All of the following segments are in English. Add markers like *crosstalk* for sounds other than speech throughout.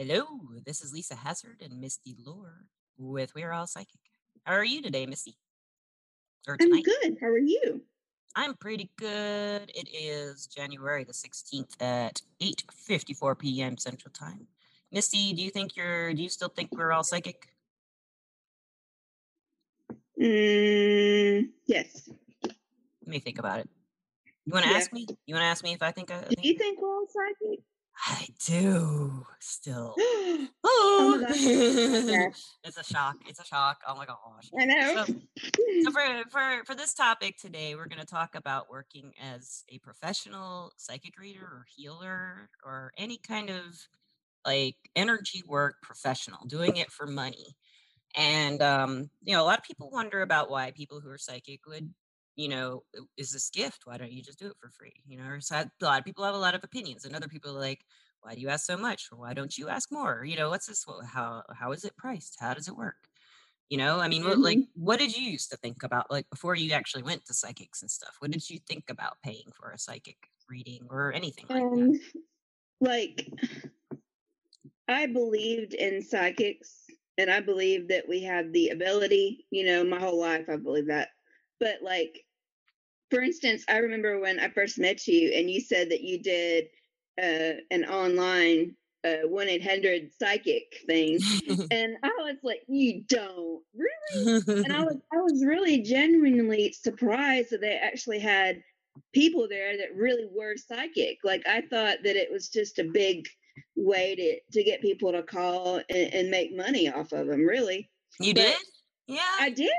Hello, this is Lisa Hazard and Misty Lore with We're All Psychic. How are you today, Misty? Or I'm good. How are you? I'm pretty good. It is January the 16th at 8:54 p.m. Central Time. Misty, do you think you're do you still think we're all psychic? Mm, yes. Let me think about it. You want to Yeah. ask me? You want to ask me if I think I Do think you think we're all psychic? I do still. *gasps* oh Oh, my gosh. Yeah, it's a shock. It's a shock. Oh my gosh. I know. So, so *laughs* for, for for this topic today, we're going to talk about working as a professional psychic reader or healer or any kind of like energy work professional, doing it for money. And um, you know, a lot of people wonder about why people who are psychic would, you know, "Uh, is this gift? Why don't you just do it for free? You know, so a lot of people have a lot of opinions, and other people are like, why do you ask so much? Or why don't you ask more? You know, what's this? How how is it priced? How does it work? You know, I mean, what, like, hmm what did you used to think about, like, before you actually went to psychics and stuff? What did you think about paying for a psychic reading or anything like that? Um, like I believed in psychics, and I believe that we have the ability. You know, my whole life I believe that. But like, for instance, I remember when I first met you, and you said that you did uh, an online uh, one eight hundred psychic thing, *laughs* and I was like, "You don't really?" and I *laughs* was I was really genuinely surprised that they actually had people there that really were psychic. Like I thought that it was just a big way to to get people to call and, and make money off of them. Really, you but did? Yeah. I did.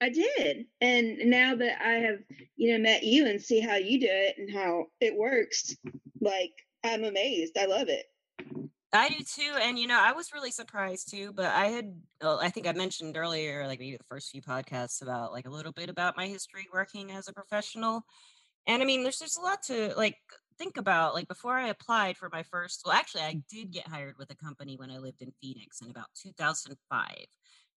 I did. And now that I have, you know, met you and see how you do it and how it works, like I'm amazed. I love it. I do too, and you know, I was really surprised too. But I had, well, I think I mentioned earlier, like maybe the first few podcasts about like a little bit about my history working as a professional. And I mean, there's just a lot to like think about. Like before I applied for my first, well, actually, I did get hired with a company when I lived in Phoenix in about 2005,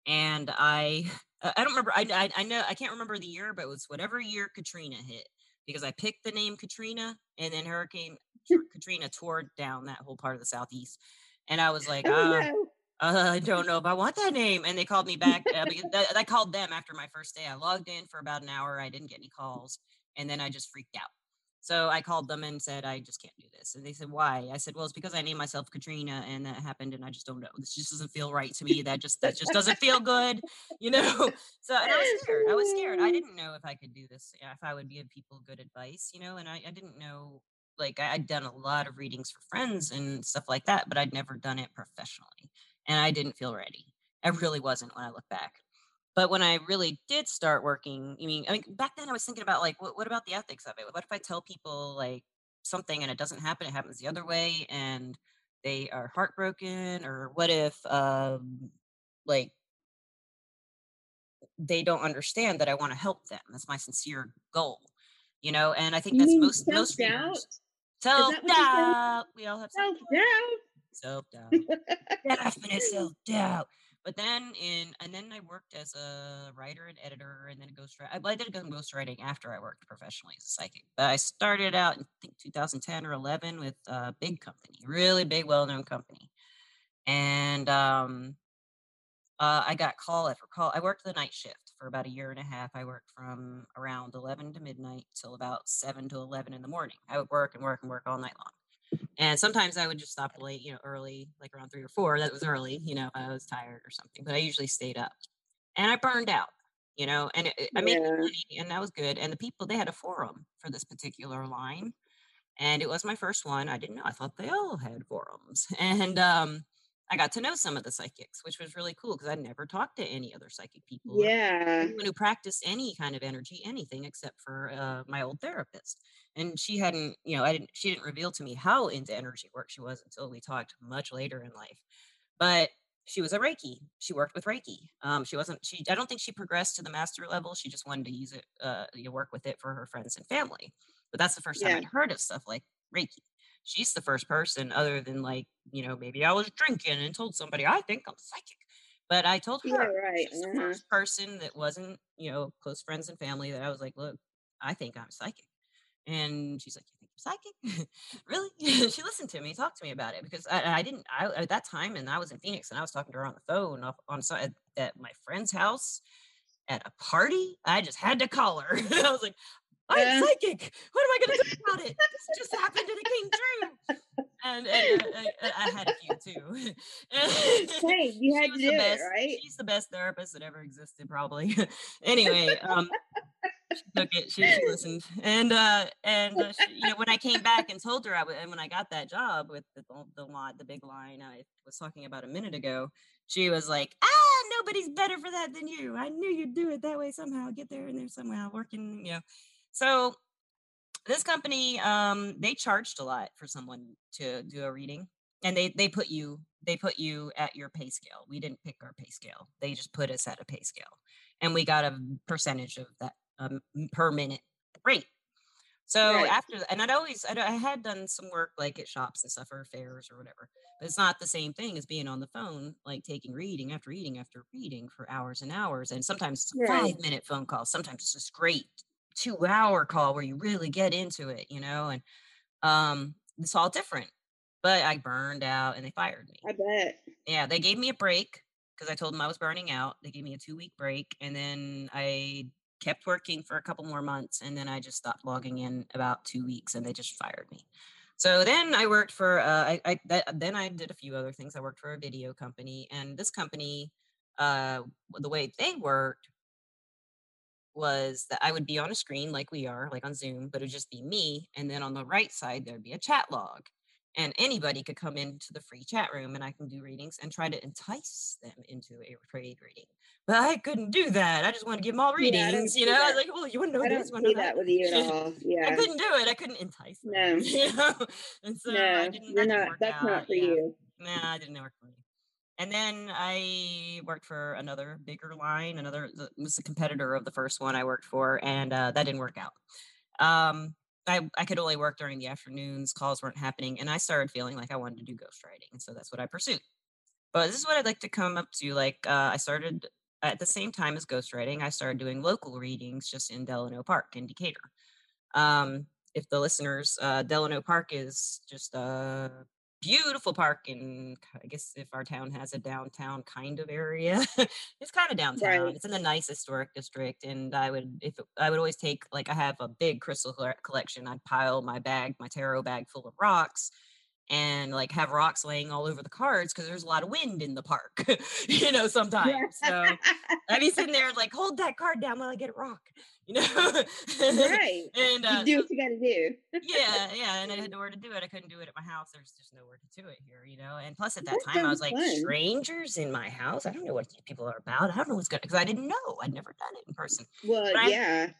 and *laughs* I, I don't remember, I, I, I know, I can't remember the year, but it was whatever year Katrina hit because I picked the name Katrina, and then Hurricane Katrina tore down that whole part of the southeast, and I was like, Oh uh, no. uh, I don't know if I want that name. And they called me back. Uh, *laughs* I called them after my first day. I logged in for about an hour. I didn't get any calls, and then I just freaked out. So I called them and said, I just can't do this. And they said, Why? I said, Well, it's because I named myself Katrina and that happened and I just don't know. This just doesn't feel right to me. That just that just doesn't feel good, *laughs* you know. So and I was scared. I was scared. I *laughs* didn't know if I could do this, if I would give people good advice, you know, and I, I didn't know like I, I'd done a lot of readings for friends and stuff like that, but I'd never done it professionally. And I didn't feel ready. I really wasn't when I look back. But when I really did start working, I mean, I mean, back then I was thinking about like, what, what about the ethics of it? What if I tell people like something and it doesn't happen, it happens the other way, and they are heartbroken? Or what if, um, like, they don't understand that I want to help them? That's my sincere goal, you know. And I think that's most most doubt? readers. Self that what you're saying? doubt. We all have self Self doubt. self doubt definite *laughs* self doubt. But then in and then I worked as a writer and editor, and then a ghostwriter. I, did some ghostwriting after I worked professionally as a psychic. But I started out in I think 2010 or 11 with a big company, really big, well-known company, and um, uh, I got call after call. I worked the night shift for about a year and a half. I worked from around 11 to midnight till about 7 to 11 in the morning. I would work and work and work all night long. And sometimes I would just stop late, you know, early, like around three or four. That was early, you know, I was tired or something, but I usually stayed up. And I burned out, you know, and it, it- I made Yeah. money and that was good. And the people, they had a forum for this particular line. And it was my first one. I didn't know. I thought they all had forums. *laughs* And um, I got to know some of the psychics, which was really cool because I never talked to any other psychic people Yeah. anyone who practiced any kind of energy, anything except for uh, my old therapist. And she hadn't, you know, I didn't, she didn't reveal to me how into energy work she was until we talked much later in life. But she was a Reiki. She worked with Reiki. Um, she wasn't, she, I don't think she progressed to the master level. She just wanted to use it, uh, you know, work with it for her friends and family. But that's the first time I'd heard of stuff like Reiki. She's the first person, other than like, you know, maybe I was drinking and told somebody I think I'm psychic. But I told Yeah, her right. she's the Uh-huh. first person that wasn't, you know, close friends and family that I was like, look, I think I'm psychic. And she's like, You think you're psychic *laughs* really *laughs* she listened to me talk to me about it because i, I didn't I, at that time and i was in phoenix and i was talking to her on the phone off, on at, at my friend's house at a party i just had to call her *laughs* i was like i'm yeah. psychic what am i going to do *laughs* about it this just happened and it came true and, and uh, I, I, had a few too. *laughs* hey, you had to do best, it, right? She's the best therapist that ever existed, probably. *laughs* anyway, um, she took it. She, she listened, and uh, and uh, she, you know, when I came back and told her, I w- and when I got that job with the the line, the big line I was talking about a minute ago, she was like, "Ah, nobody's better for that than you. I knew you'd do it that way somehow. Get there and there somehow working, you know." So this company um they charged a lot for someone to do a reading and they they put you they put you at your pay scale we didn't pick our pay scale they just put us at a pay scale and we got a percentage of that um, per minute rate so right. after and i'd always I'd, i had done some work like at shops and stuff or fairs or whatever but it's not the same thing as being on the phone like taking reading after reading after reading for hours and hours and sometimes right. five minute phone calls sometimes it's just great two hour call where you really get into it, you know, and um, it's all different. But I burned out and they fired me. I bet. Yeah, they gave me a break because I told them I was burning out. They gave me a two week break and then I kept working for a couple more months and then I just stopped logging in about two weeks and they just fired me. So then I worked for uh, I, I that, then I did a few other things. I worked for a video company and this company uh, the way they worked was that I would be on a screen like we are, like on Zoom, but it would just be me. And then on the right side, there'd be a chat log. And anybody could come into the free chat room and I can do readings and try to entice them into a trade reading. But I couldn't do that. I just want to give them all readings. Yeah, you know, that. I was like, well, you wouldn't know I this one. I that with you at all. Yeah. I couldn't do it. I couldn't entice them. *laughs* No. You know? And so no, I didn't, you're not, that's out. not for yeah. you. Nah, I didn't work for me. And then I worked for another bigger line, another was a competitor of the first one I worked for, and uh, that didn't work out. Um, I, I could only work during the afternoons, calls weren't happening, and I started feeling like I wanted to do ghostwriting. And so that's what I pursued. But this is what I'd like to come up to. Like, uh, I started at the same time as ghostwriting, I started doing local readings just in Delano Park in Decatur. Um, if the listeners, uh, Delano Park is just a beautiful park in i guess if our town has a downtown kind of area *laughs* it's kind of downtown right. it's in the nice historic district and i would if it, i would always take like i have a big crystal collection i'd pile my bag my tarot bag full of rocks and like have rocks laying all over the cards because there's a lot of wind in the park, *laughs* you know, sometimes. So I'd be sitting there like, hold that card down while I get a rock, you know? right. *laughs* and uh, you do what you got to do. yeah, yeah. And I had *laughs* nowhere to do it. I couldn't do it at my house. There's just nowhere to do it here, you know? And plus at that, time I was like, fun. strangers in my house. I don't know what these people are about. I don't know what's good because I didn't know. I'd never done it in person. Well, but yeah. I,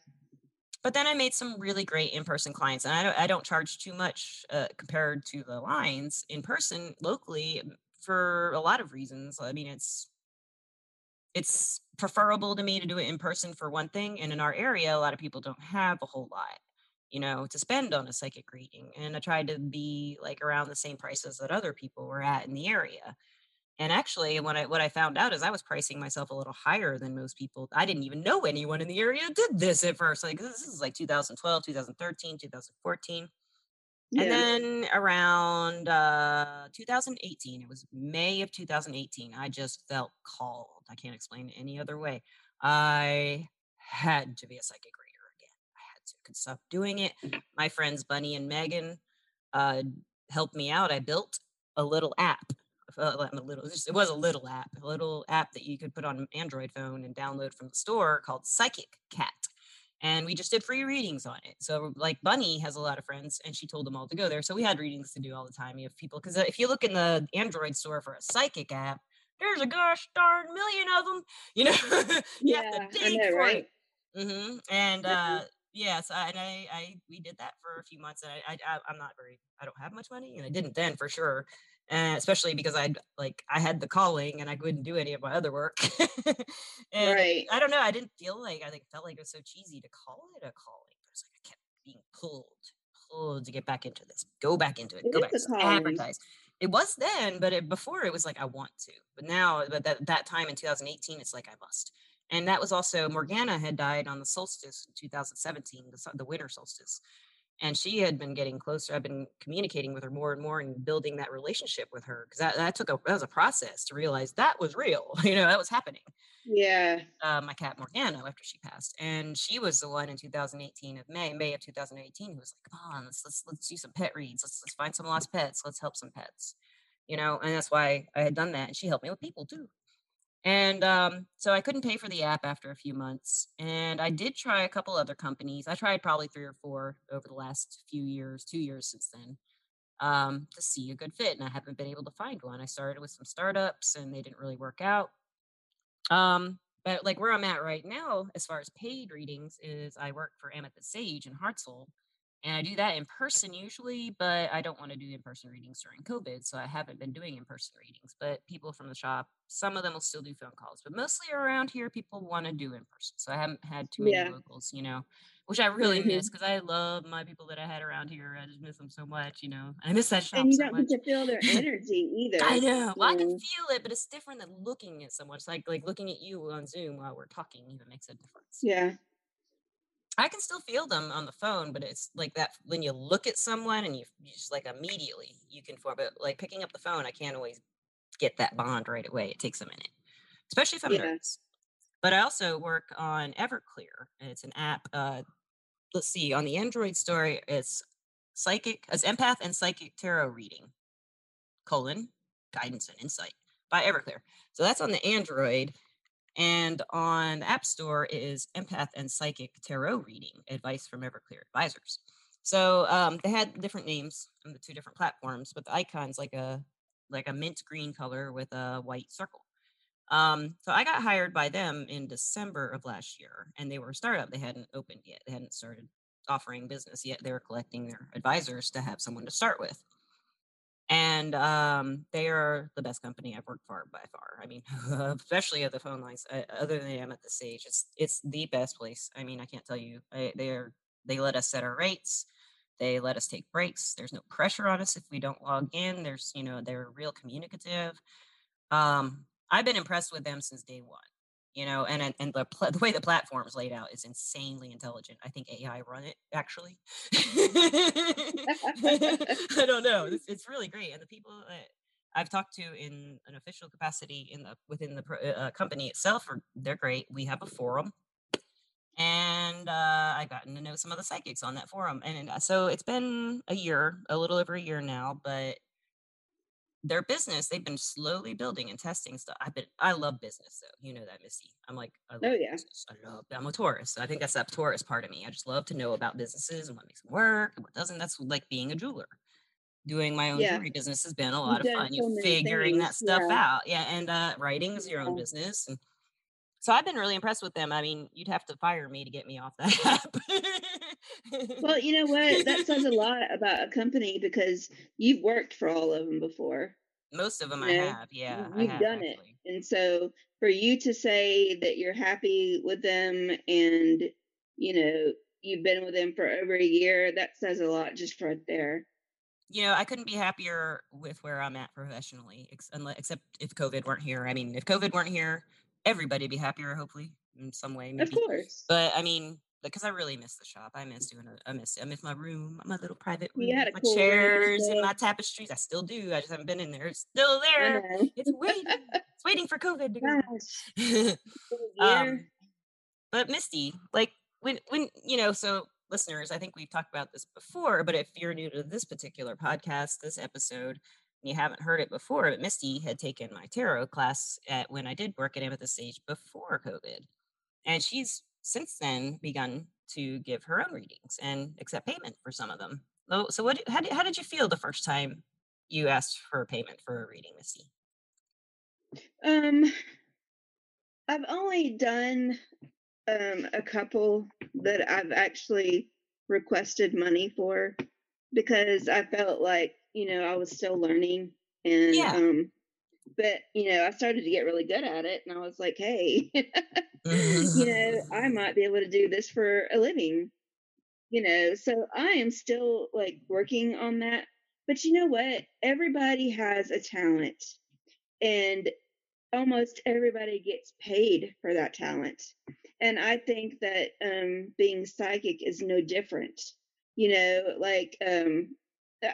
but then I made some really great in-person clients, and I don't I don't charge too much uh, compared to the lines in person locally for a lot of reasons. I mean, it's it's preferable to me to do it in person for one thing, and in our area, a lot of people don't have a whole lot, you know, to spend on a psychic reading, and I tried to be like around the same prices that other people were at in the area. And actually, what I what I found out is I was pricing myself a little higher than most people. I didn't even know anyone in the area did this at first. Like this is like 2012, 2013, 2014. Yeah. And then around uh, 2018, it was May of 2018, I just felt called. I can't explain it any other way. I had to be a psychic reader again. I had to. Could stop doing it. My friends Bunny and Megan uh, helped me out. I built a little app uh, a little, it was a little app, a little app that you could put on an Android phone and download from the store called Psychic Cat. And we just did free readings on it. So, like, Bunny has a lot of friends, and she told them all to go there. So, we had readings to do all the time. You have people, because uh, if you look in the Android store for a psychic app, there's a gosh darn million of them. You know, *laughs* you yeah, have to dig know, for right? it. Mm-hmm. And uh, yes, I, and I, I, we did that for a few months. And I, I, I'm not very, I don't have much money, and I didn't then for sure and especially because I'd like I had the calling and I couldn't do any of my other work. *laughs* and right. I don't know. I didn't feel like I think felt like it was so cheesy to call it a calling, but it's like I kept being pulled, pulled to get back into this, go back into it, it go back, advertise. It was then, but it, before it was like I want to, but now, but that that time in 2018, it's like I must. And that was also Morgana had died on the solstice in 2017, the, the winter solstice and she had been getting closer. I've been communicating with her more and more and building that relationship with her because that, that took a that was a process to realize that was real. *laughs* You know, that was happening. Yeah. Uh, my cat Morgana after she passed, and she was the one in 2018 of May, May of 2018, who was like, "Come on, let's let's let's do some pet reads. Let's let's find some lost pets. Let's help some pets." You know, and that's why I had done that, and she helped me with people too. And um, so I couldn't pay for the app after a few months. And I did try a couple other companies. I tried probably three or four over the last few years, two years since then, um, to see a good fit. And I haven't been able to find one. I started with some startups and they didn't really work out. Um, but like where I'm at right now, as far as paid readings, is I work for Amethyst Sage in Hartselle and I do that in person usually, but I don't want to do in person readings during COVID. So I haven't been doing in person readings. But people from the shop, some of them will still do phone calls, but mostly around here, people want to do in person. So I haven't had too many yeah. locals, you know, which I really mm-hmm. miss because I love my people that I had around here. I just miss them so much, you know. I miss that shop. And you so don't much. get to feel their *laughs* energy either. I know. Well, I can feel it, but it's different than looking at someone. It's like like looking at you on Zoom while we're talking even makes a difference. Yeah. I can still feel them on the phone, but it's like that when you look at someone and you, you just like immediately you can form. But like picking up the phone, I can't always get that bond right away. It takes a minute, especially if I'm yeah. nervous. But I also work on Everclear, and it's an app. Uh, let's see, on the Android store, it's psychic as empath and psychic tarot reading, colon guidance and insight by Everclear. So that's on the Android, and on App Store is Empath and Psychic Tarot Reading Advice from Everclear Advisors. So um, they had different names on the two different platforms, but the icon's like a like a mint green color with a white circle. Um, so I got hired by them in December of last year, and they were a startup. They hadn't opened yet. They hadn't started offering business yet. They were collecting their advisors to have someone to start with and um, they are the best company I've worked for by far. I mean, *laughs* especially at the phone lines. Uh, other than Amethyst Sage, it's it's the best place. I mean, I can't tell you. I, they are they let us set our rates. They let us take breaks. There's no pressure on us if we don't log in. There's you know they're real communicative. Um, I've been impressed with them since day one you know and and the, pl- the way the platform is laid out is insanely intelligent. I think ai run it actually. *laughs* I don't know. It's, it's, really great. And the people that i've talked to in an official capacity in the within the uh, company itself are they're great. We have a forum. And uh, i gotten to know some of the psychics on that forum. And uh, so it's been a year a little over a year now but their business they've been slowly building and testing stuff i've been i love business though you know that missy i'm like I love oh yeah business. i love i'm a taurus so i think that's that taurus part of me i just love to know about businesses and what makes them work and what doesn't that's like being a jeweler doing my own yeah. jewelry business has been a lot You've of fun so you figuring things. that stuff yeah. out yeah and uh writing is your own business and so I've been really impressed with them. I mean, you'd have to fire me to get me off that *laughs* app. Well, you know what? That *laughs* says a lot about a company because you've worked for all of them before. Most of them you know? I have, yeah. You've have, done actually. it. And so for you to say that you're happy with them and, you know, you've been with them for over a year, that says a lot just right there you know, I couldn't be happier with where I'm at professionally, except if COVID weren't here. I mean, if COVID weren't here, everybody be happier, hopefully, in some way. Maybe. Of course. But I mean, because I really miss the shop. I miss doing it. I miss I miss my room, my little private room, my cool chairs and my tapestries. I still do. I just haven't been in there. It's still there. It's waiting. *laughs* it's waiting for COVID to go. *laughs* um, but Misty, like when when you know, so listeners, I think we've talked about this before, but if you're new to this particular podcast, this episode, you haven't heard it before, but Misty had taken my tarot class at when I did work at Amethyst Sage before COVID. And she's since then begun to give her own readings and accept payment for some of them. So, so what, how did, how did you feel the first time you asked for a payment for a reading, Missy? Um, I've only done um, a couple that I've actually requested money for because I felt like you know, I was still learning and yeah. um but you know, I started to get really good at it and I was like, hey, *laughs* you know, I might be able to do this for a living. You know, so I am still like working on that. But you know what? Everybody has a talent and almost everybody gets paid for that talent. And I think that um being psychic is no different You know, like um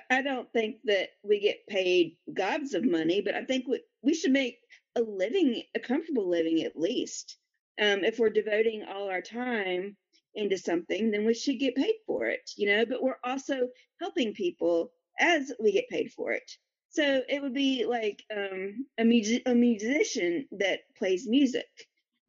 I don't think that we get paid gobs of money, but I think we, we should make a living, a comfortable living at least. Um, if we're devoting all our time into something, then we should get paid for it, you know, but we're also helping people as we get paid for it. So it would be like um, a, a musician that plays music.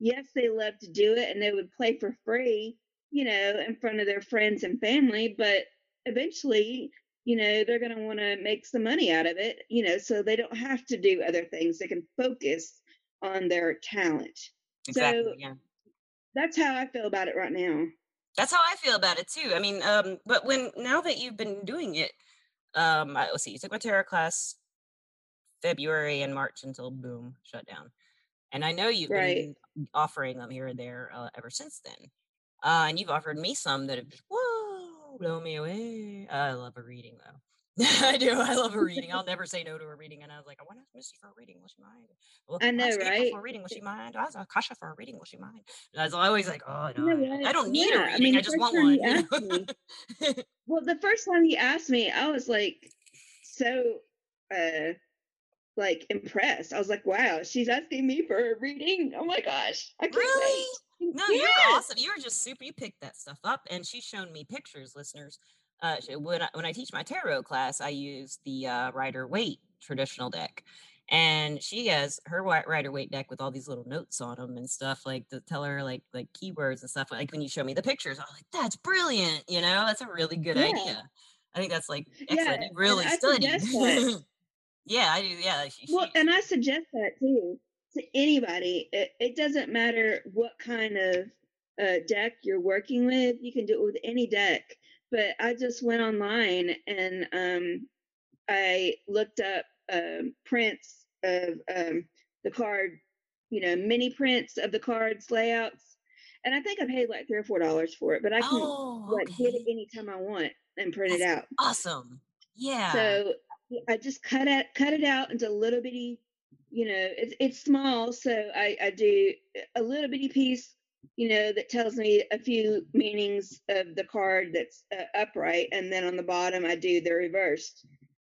Yes, they love to do it and they would play for free, you know, in front of their friends and family, but eventually you know they're going to want to make some money out of it you know so they don't have to do other things. They can focus on their talent. Exactly so yeah. that's how i feel about it right now. That's how i feel about it too. I mean um but when now that you've been doing it um I, let's see you took my tarot class february and march until boom shut down. And i know you've right. been offering them here and there uh, ever since then. Uh and you've offered me some that have just whoa blow me away. I love a reading though. *laughs* I do. I love a reading. I'll never say no to a reading. And I was like, I want to ask Missy for a reading. Will she mind? Well, i know right for a reading. Will she mind? I was Kasha for a reading. Will she mind? And I was always like, oh no, I don't need yeah, a reading. I, mean, I just want one. You know? me, *laughs* well the first time he asked me i was like so uh like impressed i was like wow she's asking me for a reading oh my gosh i can't really? wait No, *laughs* yes. you're awesome. You were just super. You picked that stuff up, and she's shown me pictures, listeners. Uh, when I, when I teach my tarot class, I use the uh, Rider Waite traditional deck, and she has her Rider Waite deck with all these little notes on them and stuff like to tell her like like keywords and stuff. Like when you show me the pictures, I'm like, "That's brilliant!" You know, that's a really good yeah idea. I think that's like excellent. yeah really studied. *laughs* yeah, I do. Yeah, she, well she, and i suggest that too to anybody it, it doesn't matter what kind of uh, deck you're working with you can do it with any deck but i just went online and um, i looked up um, prints of um, the card you know mini prints of the cards layouts and i think i paid like three or four dollars for it but i can oh, like get it anytime i want and print it out awesome. Yeah. so I just cut it cut it out into little bitty, you know, it's it's small, so I I do a little bitty piece, you know, that tells me a few meanings of the card that's uh, upright, and then on the bottom I do the reversed,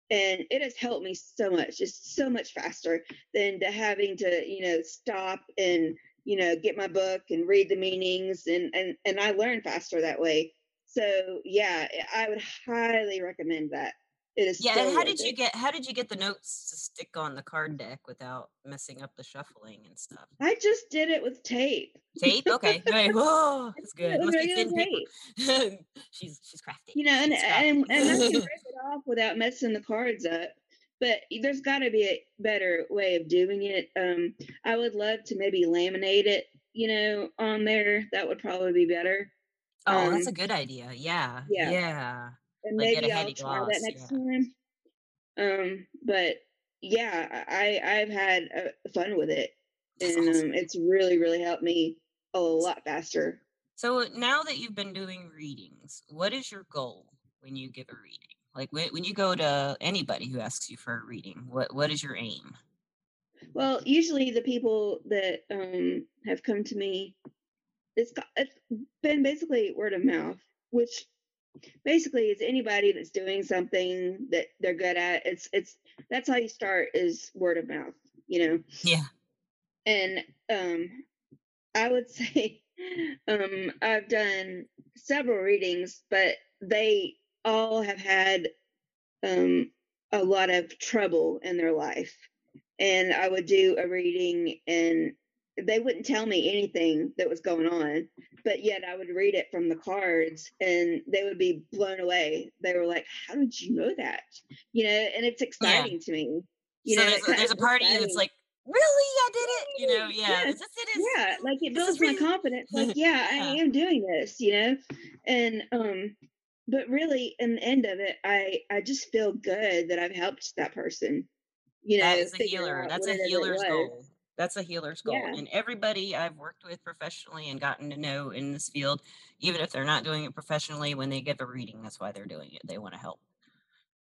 and it has helped me so much. It's so much faster than to having to you know stop and you know get my book and read the meanings, and and and I learn faster that way. So yeah, I would highly recommend that. It is Yeah, and how did you get how did you get the notes to stick on the card deck without messing up the shuffling and stuff? I just did it with tape. Tape? Okay. *laughs* Right. Whoa, that's good. Must be thin paper. *laughs* she's she's crafty. You know, and and and I can rip *laughs* it off without messing the cards up. But there's got to be a better way of doing it. Um, I would love to maybe laminate it, you know, on there. That would probably be better. oh, that's a Um, good idea. Yeah. yeah, Yeah. And Like maybe I'll try that next Yeah. time. Um, but yeah, I I've had uh, fun with it, That's and awesome. *laughs* um, it's really really helped me a lot faster. So now that you've been doing readings, what is your goal when you give a reading? Like when, when you go to anybody who asks you for a reading, what what is your aim? Well, usually the people that um have come to me, it's got, it's been basically word of mouth, which basically it's anybody that's doing something that they're good at. It's it's that's how you start is word of mouth, you know. Yeah. And um I would *laughs* say um I've done several readings, but they all have had um a lot of trouble in their life. And I would do a reading and they wouldn't tell me anything that was going on, but yet I would read it from the cards and they would be blown away. They were like, How did you know that? You know, and it's Yeah. exciting to me. You So know, there's a, there's a it's part of you that's like, really, I did it. You know, yeah. Yes. This it is. Yeah, like it builds my really. confidence. Like, *laughs* yeah, I yeah. am doing this, you know? And um but really in the end of it, I I just feel good that I've helped that person, you know, is a healer. That's a it is it healer's goal. That's a healer's goal. Yeah. And everybody I've worked with professionally and gotten to know in this field, even if they're not doing it professionally, when they give a reading, that's why they're doing it. They want to help.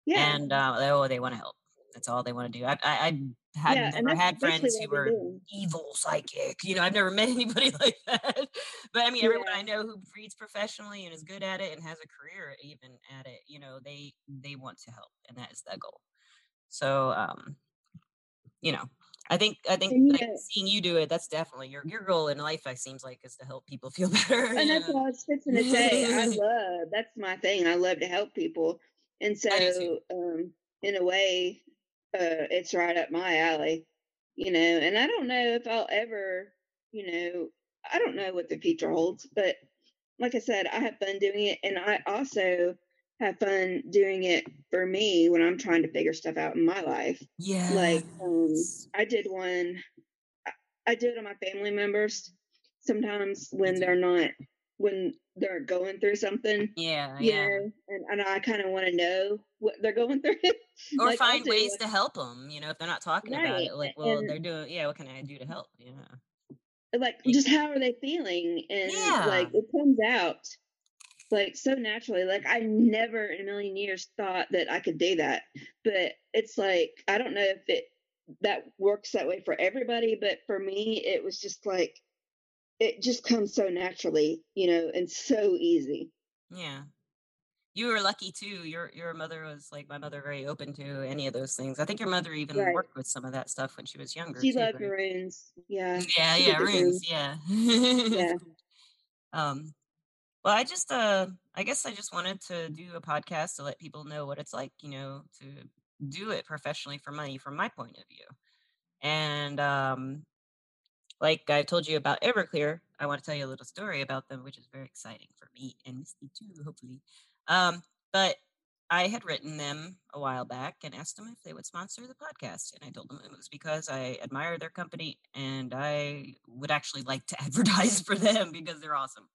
Yeah. And uh, they, oh, they want to help. That's all they want to do. I, I, I had Yeah, never had friends who we're doing. evil psychic. You know, I've never *laughs* met anybody like that. But I mean, everyone Yeah. I know who reads professionally and is good at it and has a career even at it, you know, they they want to help, and that is their goal. So, um, you know, I think I think like know, seeing you do it, that's definitely your your goal in life. I seems like is to help people *laughs* feel better. and that's Yeah, what I was fixing to say. I *laughs* love that's my thing. I love to help people, and I do too. so um, in a way, uh, it's right up my alley. You know, and I don't know if I'll ever, you know, I don't know what the future holds, but like I said, I have fun doing it, and I also have fun doing it for me when I'm trying to figure stuff out in my life. Yeah. Like, um, I did one. I, it on my family members sometimes when they're not when they're going through something, Yeah, yeah. know, and, and I kind of want to know what they're going through. *laughs* Or like find ways to help them. You know, if they're not talking about it, like, well, and they're doing. Yeah, what can I do to help? Yeah. like just how are they feeling, and Yeah. like it comes out like so naturally. Like I never in a million years thought that I could do that, but it's like I don't know if it that works that way for everybody, but for me, it was just like it just comes so naturally, you know, and so easy. Yeah. You were lucky too. Your your mother was like my mother, very open to any of those things. I think your mother even Right. worked with some of that stuff when she was younger She too, loved right? maroons. Yeah, Yeah, yeah, runes, runes. yeah. *laughs* Yeah. um, well, I just uh I guess I just wanted to do a podcast to let people know what it's like, you know, to do it professionally for money from my point of view. And um like I've told you about Everclear, I want to tell you a little story about them, which is very exciting for me and Misty too, hopefully. Um, but I had written them a while back and asked them if they would sponsor the podcast. And I told them it was because I admire their company and I would actually like to *laughs* advertise for them because they're awesome.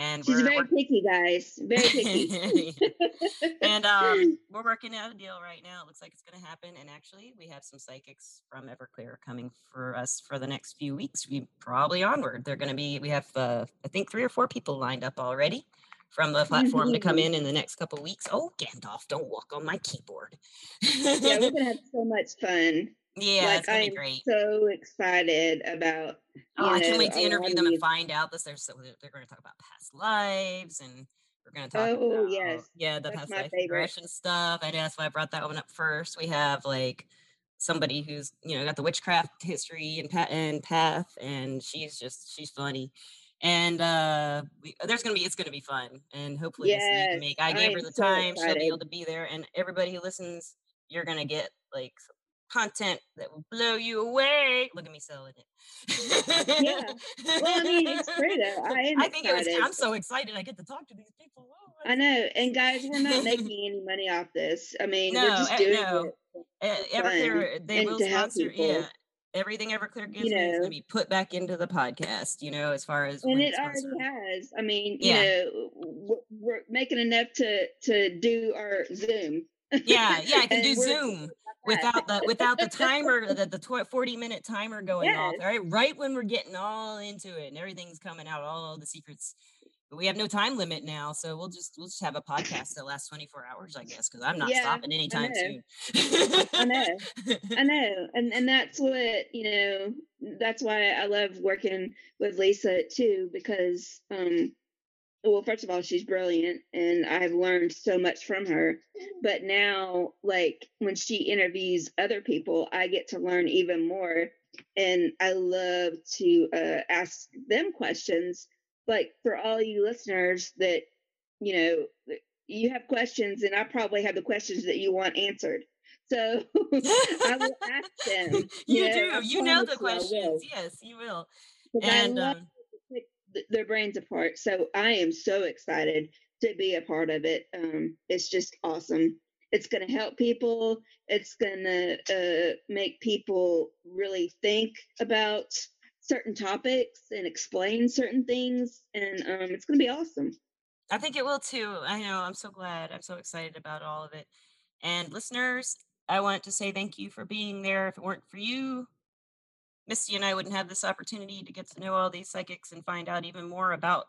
And She's very we're picky, guys. Very picky. *laughs* and um, *laughs* we're working out a deal right now. It looks like it's going to happen. And actually, we have some psychics from Everclear coming for us for the next few weeks. We probably onward. They're going to be. We have, uh, I think, three or four people lined up already from the platform to come Mhm. in in the next couple weeks. Oh, Gandalf, don't walk on my keyboard. yeah, we're *laughs* gonna have so much fun. Yeah, like it's gonna I be great. so excited about Oh, I can't know wait to interview them and find out this. They're so they're going to talk about past lives and we're going to talk Oh about yes, yeah the that's past life favorite. regression stuff. I that's why I brought that one up first. We have like somebody who's you know got the witchcraft history and pat and path, and she's just she's funny. And uh we, there's gonna be it's gonna be fun, and hopefully this Yes, make. I I gave her the so time; she'll be able to be there, and everybody who listens, you're gonna get like content that will blow you away. Look at me selling it. Yeah. Well, I mean, it's though. I am *laughs* I think it was. I'm so excited. I get to talk to these people. Oh, I know. And guys, we're not *laughs* making any money off this. I mean, we're just eh, doing no. it fun Everclear, they and will to help sponsor. Yeah, everything Everclear gives You me is going to be put back into the podcast. You know, as far as and it already has. I mean, you Yeah, know, we're, we're making enough to to do our Zoom, yeah, yeah. I *laughs* can do and we're Zoom. Without the without the timer, the the 40 minute timer going off. All right, right when we're getting all into it and everything's coming out, all the secrets. But we have no time limit now, so we'll just we'll just have a podcast that lasts 24 hours, I guess, because I'm not Yeah, stopping anytime know. soon. I know. I *laughs* know. And and that's what, you know, that's why I love working with Lisa too, because um well, first of all, she's brilliant and I've learned so much from her. But now, like when she interviews other people, I get to learn even more. And I love to uh, ask them questions. Like for all you listeners that, you know, you have questions, and I probably have the questions that you want answered. So *laughs* I will ask them, *laughs* you you know, do. You know the promise you I will questions. Yes, you will. because I And love um, th- their brains apart. So I am so excited to be a part of it. Um, it's just awesome. It's going to help people. It's going to uh, make people really think about certain topics and explain certain things, and um, it's going to be awesome. I think it will too. I know. I'm so glad. I'm so excited about all of it. And listeners, I want to say thank you for being there. If it weren't for you, Misty and I wouldn't have this opportunity to get to know all these psychics and find out even more about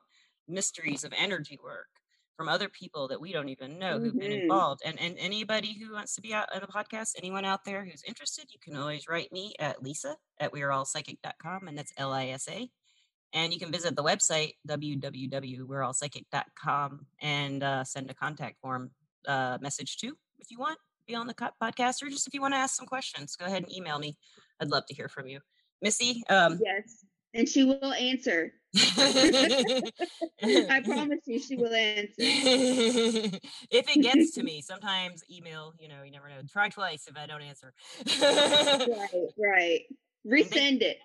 mysteries of energy work. from other people that we don't even know who've been Mhm. involved. And and anybody who wants to be out on the podcast, anyone out there who's interested, you can always write me at Lisa at weareallpsychic.com, and that's L-I-S-A. And you can visit the website www.weareallpsychic.com and uh, send a contact form uh, message too if you want be on the podcast, or just if you want to ask some questions, go ahead and email me. I'd love to hear from you, Missy. Um, Yes. And she will answer. I *laughs* I promise you she will answer. *laughs* if it gets to me, sometimes email, you know, you never know. Try twice if I don't answer. *laughs* Right, right. Resend it.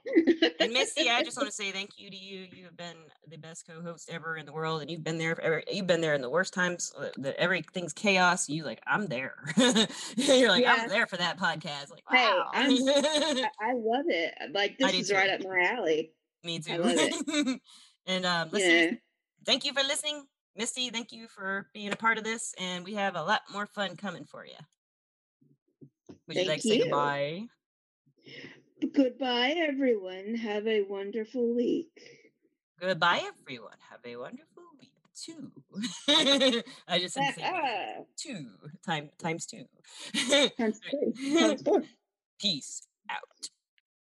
and *laughs* Missy, I just want to say thank you to you. You have been the best co-host ever in the world, and you've been there. For every, you've been there in the worst times. uh, That everything's chaos. You like, I'm there. *laughs* You're like, Yeah. I'm there for that podcast. Like, Hey, wow. I'm- *laughs* I, I love it. Like I this do is too. right up my alley. Me too. I love it. and um, listen, Yeah. thank you for listening, Misty. Thank you for being a part of this, and we have a lot more fun coming for you. Would you like to say you. goodbye? Goodbye, everyone. Have a wonderful week. Goodbye, everyone. Have a wonderful week too. *laughs* I just said *laughs* two time times two. *laughs* Times two. Times four. Peace out.